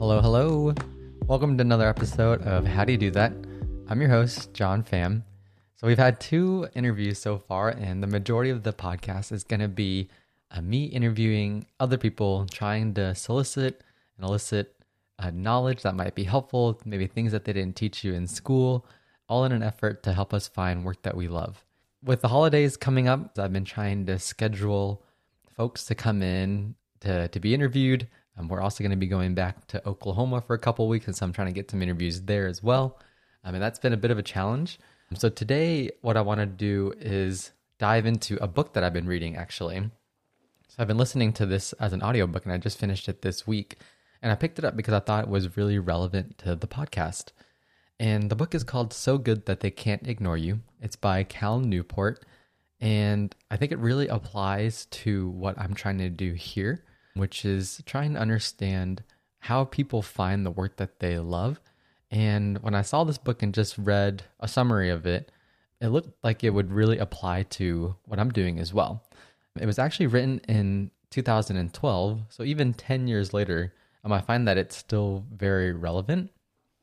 Hello, hello. Welcome to another episode of How Do You Do That? I'm your host, John Pham. So, we've had two interviews so far, and the majority of the podcast is going to be uh, me interviewing other people, trying to solicit and elicit uh, knowledge that might be helpful, maybe things that they didn't teach you in school, all in an effort to help us find work that we love. With the holidays coming up, I've been trying to schedule folks to come in to, to be interviewed. Um, we're also going to be going back to Oklahoma for a couple weeks, and so I'm trying to get some interviews there as well. I mean, that's been a bit of a challenge. So today, what I want to do is dive into a book that I've been reading actually. So I've been listening to this as an audiobook, and I just finished it this week. And I picked it up because I thought it was really relevant to the podcast. And the book is called So Good That They Can't Ignore You. It's by Cal Newport. And I think it really applies to what I'm trying to do here, which is trying to understand how people find the work that they love. And when I saw this book and just read a summary of it, it looked like it would really apply to what I'm doing as well. It was actually written in 2012, so even 10 years later, um, I find that it's still very relevant.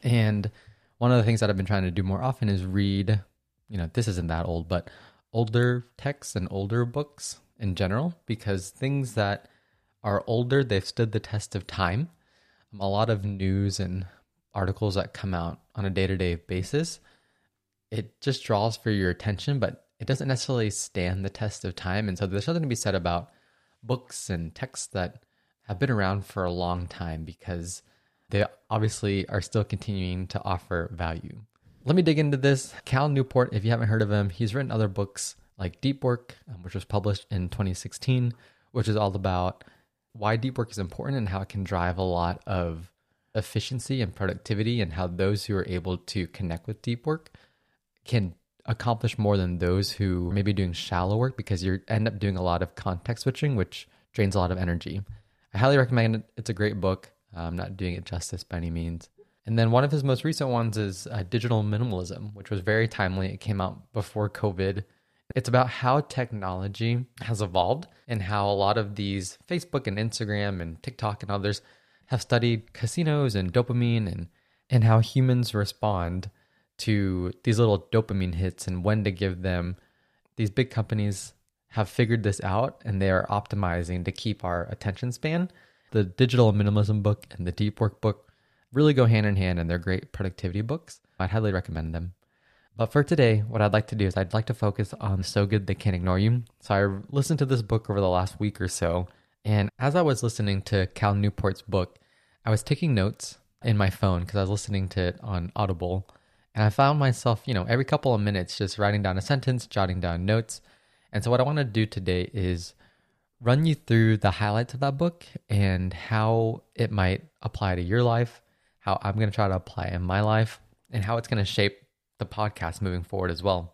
And one of the things that I've been trying to do more often is read, you know, this isn't that old, but older texts and older books in general, because things that are older, they've stood the test of time. Um, a lot of news and articles that come out on a day to day basis, it just draws for your attention, but it doesn't necessarily stand the test of time. And so there's something to be said about books and texts that have been around for a long time because they obviously are still continuing to offer value. Let me dig into this. Cal Newport, if you haven't heard of him, he's written other books like Deep Work, um, which was published in 2016, which is all about why deep work is important and how it can drive a lot of efficiency and productivity, and how those who are able to connect with deep work can accomplish more than those who may be doing shallow work because you end up doing a lot of context switching, which drains a lot of energy. I highly recommend it. It's a great book. I'm not doing it justice by any means. And then one of his most recent ones is uh, Digital Minimalism, which was very timely. It came out before COVID. It's about how technology has evolved and how a lot of these Facebook and Instagram and TikTok and others have studied casinos and dopamine and, and how humans respond to these little dopamine hits and when to give them. These big companies have figured this out and they are optimizing to keep our attention span. The digital minimalism book and the deep work book really go hand in hand and they're great productivity books. I'd highly recommend them. But for today, what I'd like to do is I'd like to focus on So Good They Can't Ignore You. So I listened to this book over the last week or so. And as I was listening to Cal Newport's book, I was taking notes in my phone because I was listening to it on Audible. And I found myself, you know, every couple of minutes just writing down a sentence, jotting down notes. And so, what I want to do today is run you through the highlights of that book and how it might apply to your life, how I'm going to try to apply in my life, and how it's going to shape the podcast moving forward as well.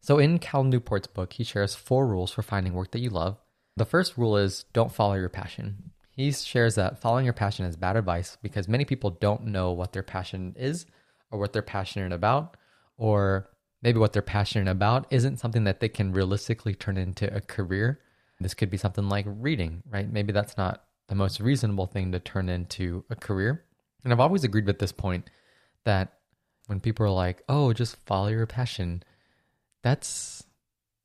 So, in Cal Newport's book, he shares four rules for finding work that you love. The first rule is don't follow your passion. He shares that following your passion is bad advice because many people don't know what their passion is or what they're passionate about, or maybe what they're passionate about isn't something that they can realistically turn into a career. This could be something like reading, right? Maybe that's not the most reasonable thing to turn into a career. And I've always agreed with this point that when people are like, oh, just follow your passion, that's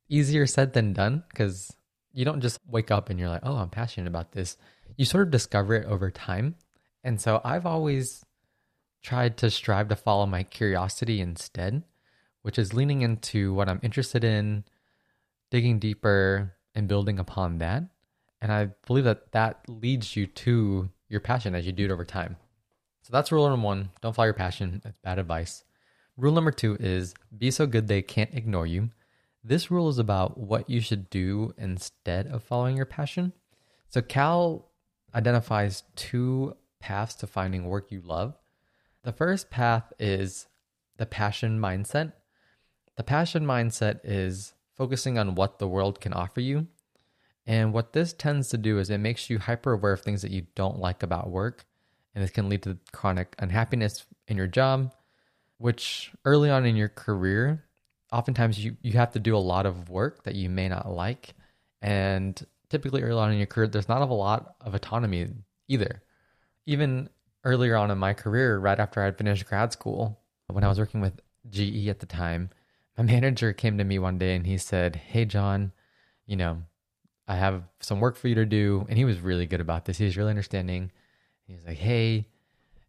easier said than done because you don't just wake up and you're like, oh, I'm passionate about this. You sort of discover it over time. And so I've always tried to strive to follow my curiosity instead which is leaning into what I'm interested in, digging deeper, and building upon that. And I believe that that leads you to your passion as you do it over time. So that's rule number one. Don't follow your passion. That's bad advice. Rule number two is be so good they can't ignore you. This rule is about what you should do instead of following your passion. So Cal identifies two paths to finding work you love. The first path is the passion mindset. The passion mindset is focusing on what the world can offer you. And what this tends to do is it makes you hyper aware of things that you don't like about work. And this can lead to chronic unhappiness in your job, which early on in your career, oftentimes you, you have to do a lot of work that you may not like. And typically early on in your career, there's not a lot of autonomy either. Even earlier on in my career, right after I had finished grad school, when I was working with GE at the time, my manager came to me one day and he said, Hey, John, you know, I have some work for you to do. And he was really good about this. He was really understanding. He was like, Hey,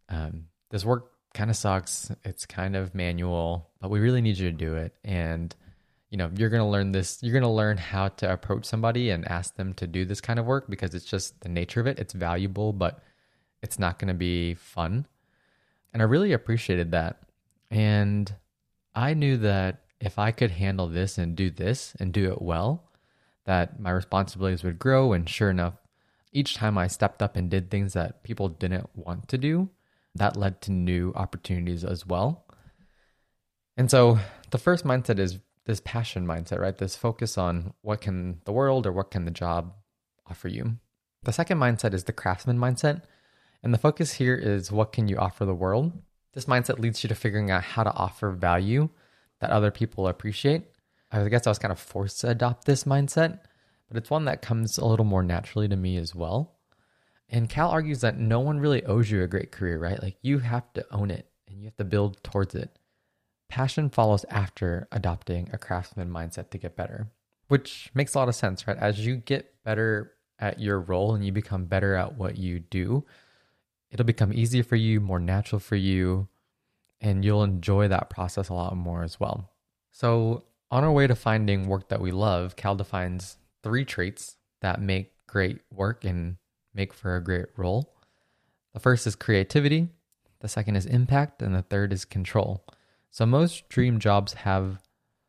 um, this work kind of sucks. It's kind of manual, but we really need you to do it. And, you know, you're going to learn this. You're going to learn how to approach somebody and ask them to do this kind of work because it's just the nature of it. It's valuable, but it's not going to be fun. And I really appreciated that. And I knew that if I could handle this and do this and do it well, that my responsibilities would grow. And sure enough, each time I stepped up and did things that people didn't want to do, that led to new opportunities as well. And so the first mindset is this passion mindset, right? This focus on what can the world or what can the job offer you. The second mindset is the craftsman mindset. And the focus here is what can you offer the world? This mindset leads you to figuring out how to offer value that other people appreciate. I guess I was kind of forced to adopt this mindset, but it's one that comes a little more naturally to me as well. And Cal argues that no one really owes you a great career, right? Like you have to own it and you have to build towards it. Passion follows after adopting a craftsman mindset to get better, which makes a lot of sense, right? As you get better at your role and you become better at what you do, it'll become easier for you, more natural for you, and you'll enjoy that process a lot more as well. So, on our way to finding work that we love, Cal defines three traits that make great work and make for a great role. The first is creativity, the second is impact, and the third is control. So, most dream jobs have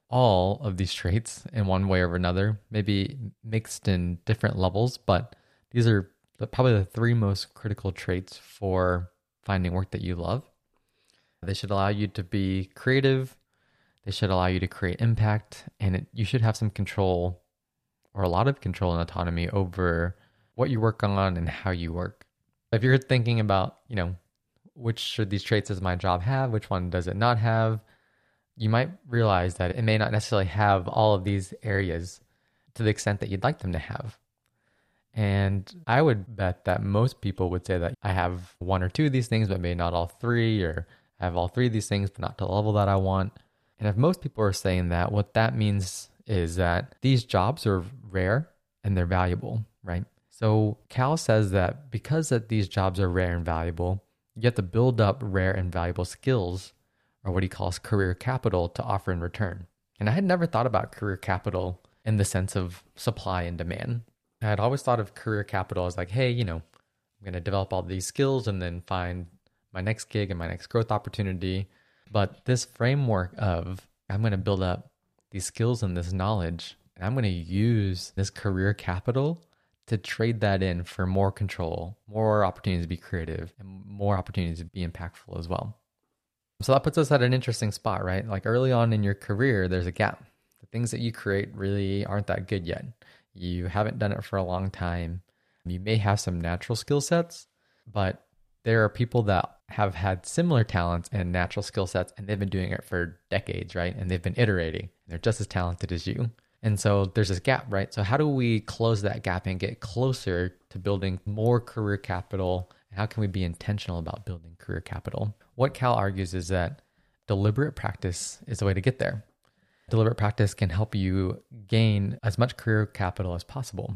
all of these traits in one way or another, maybe mixed in different levels, but these are probably the three most critical traits for finding work that you love. They should allow you to be creative. They should allow you to create impact, and it, you should have some control or a lot of control and autonomy over what you work on and how you work. If you're thinking about, you know, which should these traits does my job have, which one does it not have, you might realize that it may not necessarily have all of these areas to the extent that you'd like them to have. And I would bet that most people would say that I have one or two of these things, but maybe not all three, or I have all three of these things, but not to the level that I want. And if most people are saying that, what that means is that these jobs are rare and they're valuable, right? So Cal says that because that these jobs are rare and valuable, you have to build up rare and valuable skills, or what he calls career capital, to offer in return. And I had never thought about career capital in the sense of supply and demand. I had always thought of career capital as like, hey, you know, I'm going to develop all these skills and then find my next gig and my next growth opportunity. But this framework of I'm going to build up these skills and this knowledge, and I'm going to use this career capital to trade that in for more control, more opportunities to be creative, and more opportunities to be impactful as well. So that puts us at an interesting spot, right? Like early on in your career, there's a gap. The things that you create really aren't that good yet. You haven't done it for a long time. You may have some natural skill sets, but there are people that have had similar talents and natural skill sets and they've been doing it for decades, right? And they've been iterating. They're just as talented as you. And so there's this gap, right? So how do we close that gap and get closer to building more career capital? How can we be intentional about building career capital? What Cal argues is that deliberate practice is the way to get there. Deliberate practice can help you gain as much career capital as possible.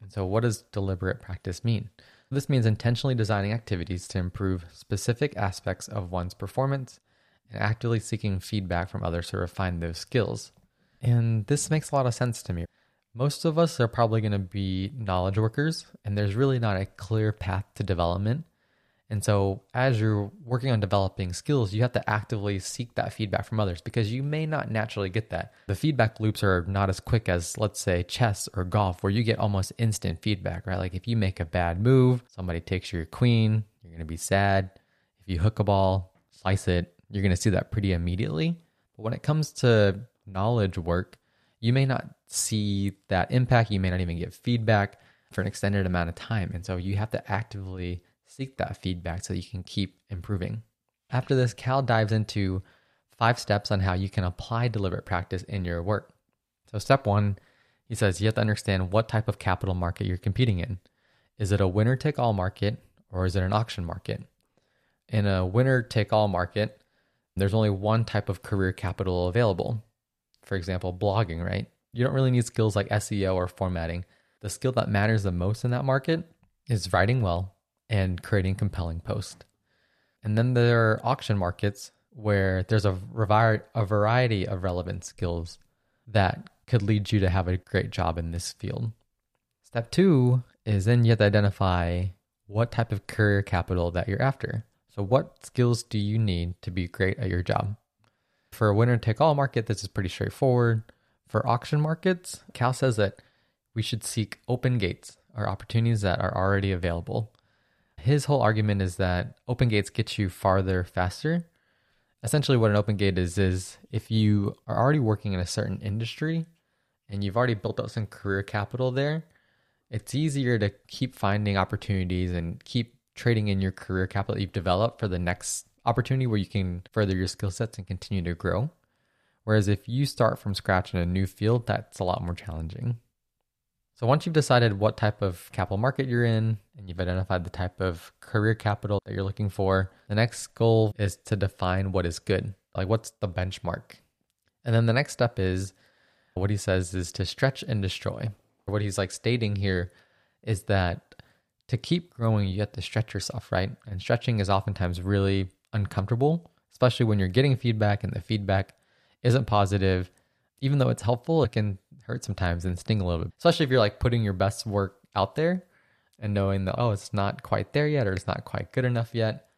And so, what does deliberate practice mean? This means intentionally designing activities to improve specific aspects of one's performance and actively seeking feedback from others to refine those skills. And this makes a lot of sense to me. Most of us are probably going to be knowledge workers, and there's really not a clear path to development. And so, as you're working on developing skills, you have to actively seek that feedback from others because you may not naturally get that. The feedback loops are not as quick as, let's say, chess or golf, where you get almost instant feedback, right? Like if you make a bad move, somebody takes your queen, you're going to be sad. If you hook a ball, slice it, you're going to see that pretty immediately. But when it comes to knowledge work, you may not see that impact. You may not even get feedback for an extended amount of time. And so you have to actively seek that feedback so you can keep improving. After this, Cal dives into five steps on how you can apply deliberate practice in your work. So, step one, he says you have to understand what type of capital market you're competing in. Is it a winner take all market or is it an auction market? in a winner take all market, there's only one type of career capital available. For example, blogging, right? You don't really need skills like SEO or formatting. The skill that matters the most in that market is writing well and creating compelling posts. And then there are auction markets where there's a, a variety of relevant skills that could lead you to have a great job in this field. Step two is then you have to identify what type of career capital that you're after. So, what skills do you need to be great at your job? For a winner take all market, this is pretty straightforward. For auction markets, Cal says that we should seek open gates or opportunities that are already available. His whole argument is that open gates get you farther faster. Essentially, what an open gate is, is if you are already working in a certain industry and you've already built up some career capital there, it's easier to keep finding opportunities and keep trading in your career capital you've developed for the next opportunity where you can further your skill sets and continue to grow. Whereas if you start from scratch in a new field, that's a lot more challenging. So once you've decided what type of capital market you're in and you've identified the type of career capital that you're looking for, the next goal is to define what is good. Like what's the benchmark? And then the next step is what he says is to stretch and destroy. What he's like stating here is that to keep growing, you have to stretch yourself, right? And stretching is oftentimes really uncomfortable, especially when you're getting feedback and the feedback isn't positive. Even though it's helpful, it can hurt sometimes and sting a little bit, especially if you're like putting your best work out there and knowing that, oh, it's not quite there yet or it's not quite good enough yet.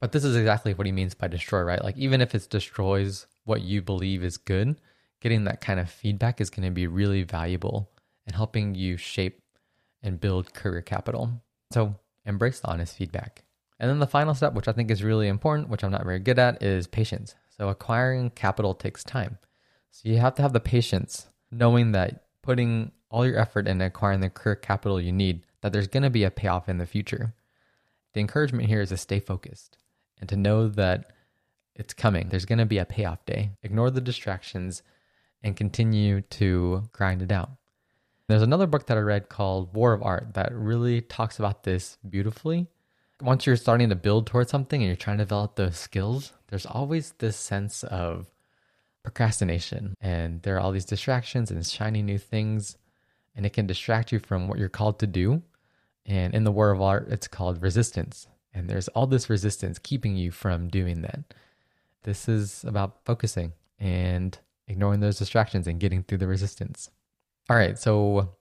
But this is exactly what he means by destroy, right? Like, even if it destroys what you believe is good, getting that kind of feedback is going to be really valuable and helping you shape and build career capital. So embrace the honest feedback. And then the final step, which I think is really important, which I'm not very good at, is patience. So acquiring capital takes time. So you have to have the patience, knowing that putting all your effort in acquiring the career capital you need, that there's going to be a payoff in the future. The encouragement here is to stay focused and to know that it's coming. There's going to be a payoff day. Ignore the distractions and continue to grind it out. There's another book that I read called War of Art that really talks about this beautifully. Once you're starting to build towards something and you're trying to develop those skills, there's always this sense of procrastination and there are all these distractions and shiny new things and it can distract you from what you're called to do. And in the War of Art, it's called resistance. And there's all this resistance keeping you from doing that. This is about focusing and ignoring those distractions and getting through the resistance. All right, so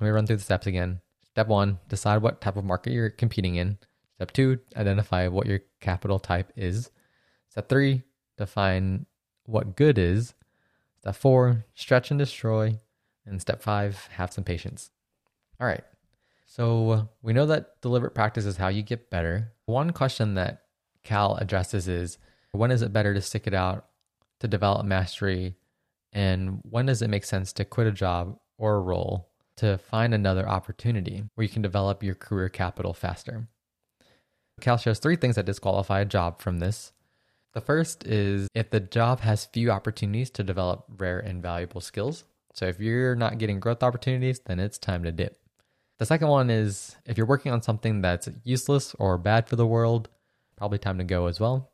let me run through the steps again. Step one, decide what type of market you're competing in. Step two, identify what your capital type is. Step three, define what good is. Step four, stretch and destroy. And step five, have some patience. All right, so we know that deliberate practice is how you get better. One question that Cal addresses is when is it better to stick it out to develop mastery and when does it make sense to quit a job or a role to find another opportunity where you can develop your career capital faster? Cal shares three things that disqualify a job from this. The first is if the job has few opportunities to develop rare and valuable skills. So if you're not getting growth opportunities, then it's time to dip. The second one is if you're working on something that's useless or bad for the world, probably time to go as well.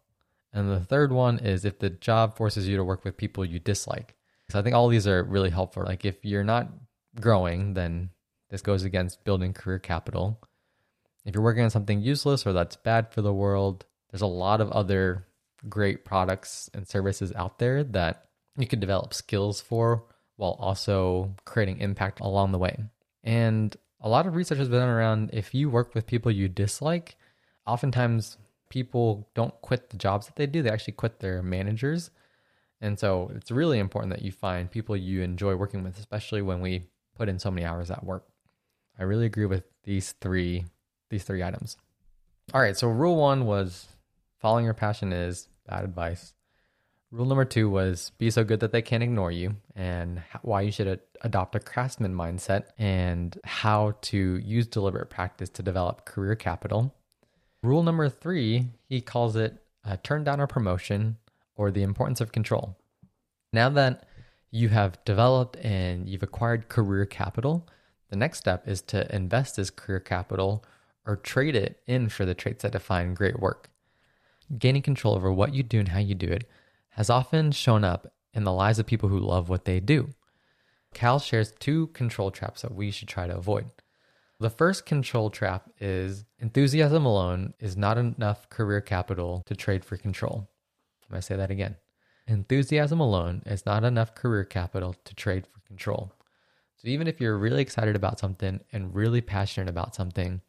And the third one is if the job forces you to work with people you dislike. So I think all these are really helpful. Like if you're not growing, then this goes against building career capital. If you're working on something useless or that's bad for the world, there's a lot of other great products and services out there that you could develop skills for while also creating impact along the way. And a lot of research has been around if you work with people you dislike, oftentimes people don't quit the jobs that they do, they actually quit their managers and so it's really important that you find people you enjoy working with, especially when we put in so many hours at work. I really agree with these three these three items. All right, so rule 1 was following your passion is bad advice. Rule number 2 was be so good that they can't ignore you and why you should adopt a craftsman mindset and how to use deliberate practice to develop career capital. Rule number 3, he calls it turn down a promotion or the importance of control. Now that you have developed and you've acquired career capital, the next step is to invest this career capital or trade it in for the traits that define great work. Gaining control over what you do and how you do it has often shown up in the lives of people who love what they do. Cal shares two control traps that we should try to avoid. The first control trap is enthusiasm alone is not enough career capital to trade for control. I'm say that again. Enthusiasm alone is not enough career capital to trade for control. So even if you're really excited about something and really passionate about something,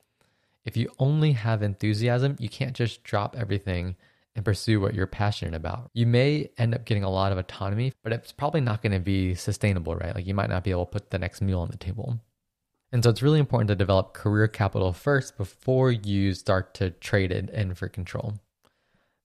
if you only have enthusiasm, you can't just drop everything and pursue what you're passionate about. You may end up getting a lot of autonomy, but it's probably not going to be sustainable, right? Like you might not be able to put the next meal on the table. And so it's really important to develop career capital first before you start to trade it in for control.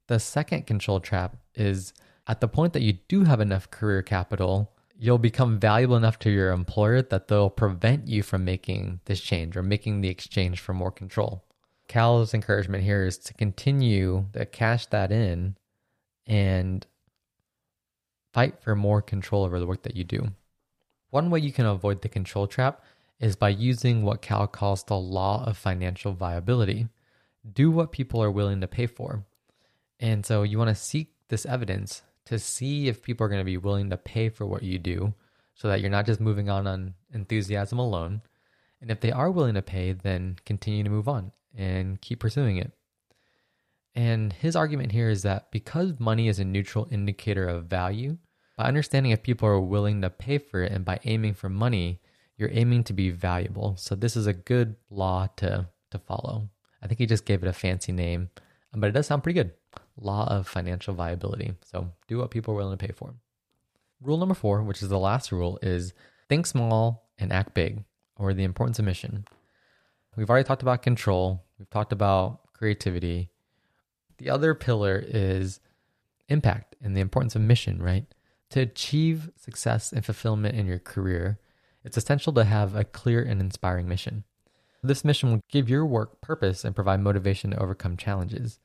The second control trap is at the point that you do have enough career capital, you'll become valuable enough to your employer that they'll prevent you from making this change or making the exchange for more control. Cal's encouragement here is to continue to cash that in and fight for more control over the work that you do. One way you can avoid the control trap is by using what Cal calls the law of financial viability. Do what people are willing to pay for. And so you want to seek this evidence to see if people are going to be willing to pay for what you do so that you're not just moving on on enthusiasm alone. And if they are willing to pay, then continue to move on and keep pursuing it. And his argument here is that because money is a neutral indicator of value, by understanding if people are willing to pay for it and by aiming for money, you're aiming to be valuable. So this is a good law to to follow. I think he just gave it a fancy name, but it does sound pretty good. Law of financial viability. So do what people are willing to pay for. Rule number 4, which is the last rule, is think small and act big, or the importance of mission. We've already talked about control, we've talked about creativity. The other pillar is impact and the importance of mission, right? To achieve success and fulfillment in your career, it's essential to have a clear and inspiring mission. This mission will give your work purpose and provide motivation to overcome challenges.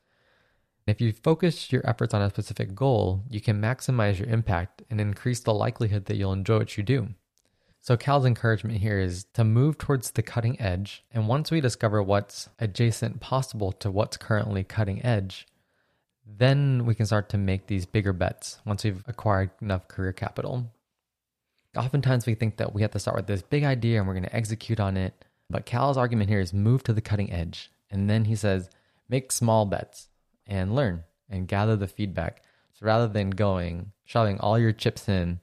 If you focus your efforts on a specific goal, you can maximize your impact and increase the likelihood that you'll enjoy what you do. So, Cal's encouragement here is to move towards the cutting edge. And once we discover what's adjacent possible to what's currently cutting edge, then we can start to make these bigger bets once we've acquired enough career capital. Oftentimes, we think that we have to start with this big idea and we're going to execute on it. But Cal's argument here is move to the cutting edge. And then he says, make small bets and learn and gather the feedback. So rather than going, shoving all your chips in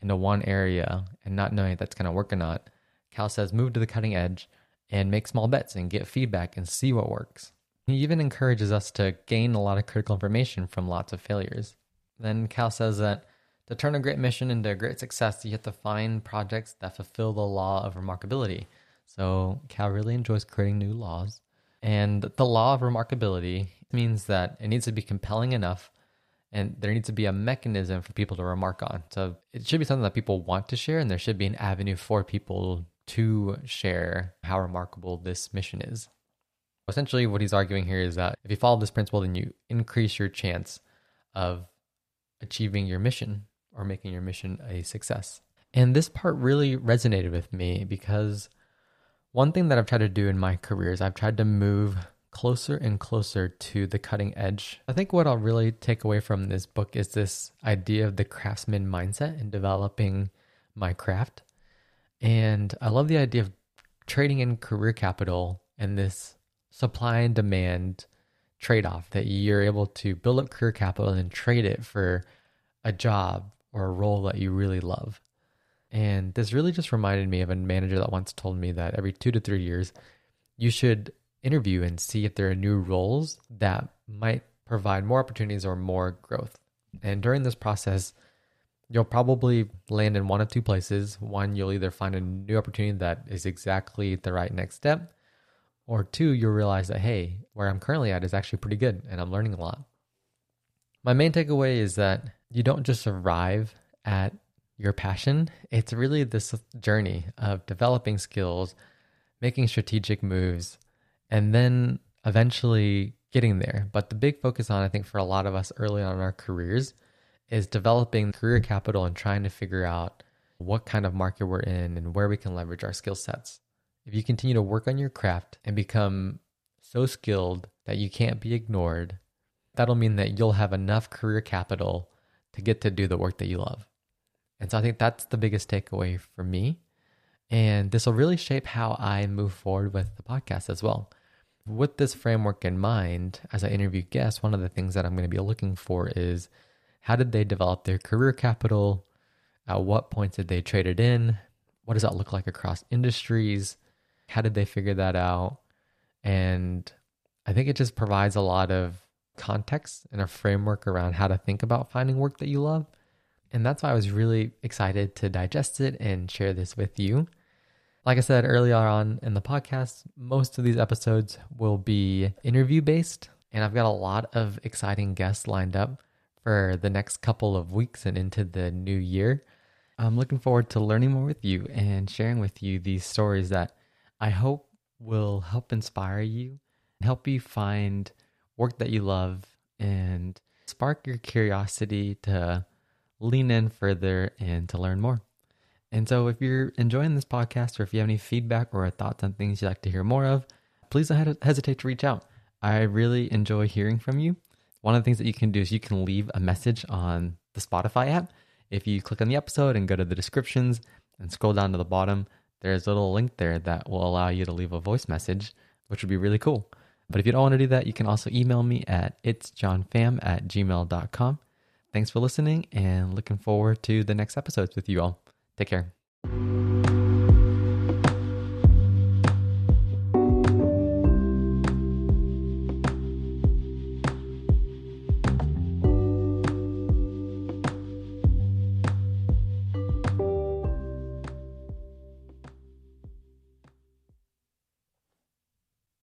into one area and not knowing if that's going to work or not. Cal says move to the cutting edge and make small bets and get feedback and see what works. He even encourages us to gain a lot of critical information from lots of failures. Then Cal says that to turn a great mission into a great success, you have to find projects that fulfill the law of remarkability. So Cal really enjoys creating new laws. And the law of remarkability means that it needs to be compelling enough and there needs to be a mechanism for people to remark on. So it should be something that people want to share, and there should be an avenue for people to share how remarkable this mission is. Essentially, what he's arguing here is that if you follow this principle, then you increase your chance of achieving your mission or making your mission a success. And this part really resonated with me because one thing that I've tried to do in my career is I've tried to move closer and closer to the cutting edge. I think what I'll really take away from this book is this idea of the craftsman mindset and developing my craft. And I love the idea of trading in career capital and this supply and demand trade off that you're able to build up career capital and trade it for a job or a role that you really love. And this really just reminded me of a manager that once told me that every two to three years, you should interview and see if there are new roles that might provide more opportunities or more growth. And during this process, you'll probably land in one of two places. One, you'll either find a new opportunity that is exactly the right next step, or two, you'll realize that, hey, where I'm currently at is actually pretty good and I'm learning a lot. My main takeaway is that you don't just arrive at your passion, it's really this journey of developing skills, making strategic moves, and then eventually getting there. But the big focus on, I think, for a lot of us early on in our careers is developing career capital and trying to figure out what kind of market we're in and where we can leverage our skill sets. If you continue to work on your craft and become so skilled that you can't be ignored, that'll mean that you'll have enough career capital to get to do the work that you love. And so I think that's the biggest takeaway for me. And this will really shape how I move forward with the podcast as well. With this framework in mind, as I interview guests, one of the things that I'm going to be looking for is how did they develop their career capital? At what points did they trade it in? What does that look like across industries? How did they figure that out? And I think it just provides a lot of context and a framework around how to think about finding work that you love. And that's why I was really excited to digest it and share this with you. Like I said earlier on in the podcast, most of these episodes will be interview based, and I've got a lot of exciting guests lined up for the next couple of weeks and into the new year. I'm looking forward to learning more with you and sharing with you these stories that I hope will help inspire you, help you find work that you love, and spark your curiosity to lean in further and to learn more. And so, if you're enjoying this podcast or if you have any feedback or thoughts on things you'd like to hear more of, please don't hesitate to reach out. I really enjoy hearing from you. One of the things that you can do is you can leave a message on the Spotify app. If you click on the episode and go to the descriptions and scroll down to the bottom, there's a little link there that will allow you to leave a voice message, which would be really cool. But if you don't want to do that, you can also email me at itsjohnpham at gmail.com. Thanks for listening and looking forward to the next episodes with you all. Take care.